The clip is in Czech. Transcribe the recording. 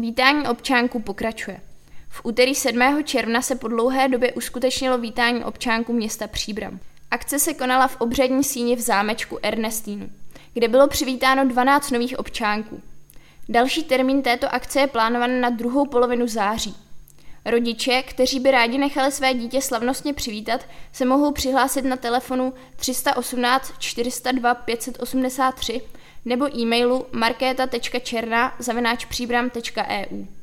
Vítání občánků pokračuje. V úterý 7. června se po dlouhé době uskutečnilo vítání občánků města Příbram. Akce se konala v obřadní síni v zámečku Ernestínu, kde bylo přivítáno 12 nových občánků. Další termín této akce je plánovaný na druhou polovinu září. Rodiče, kteří by rádi nechali své dítě slavnostně přivítat, se mohou přihlásit na telefonu 318 402 583 nebo e-mailu markéta.černa zavináč příbram.eu.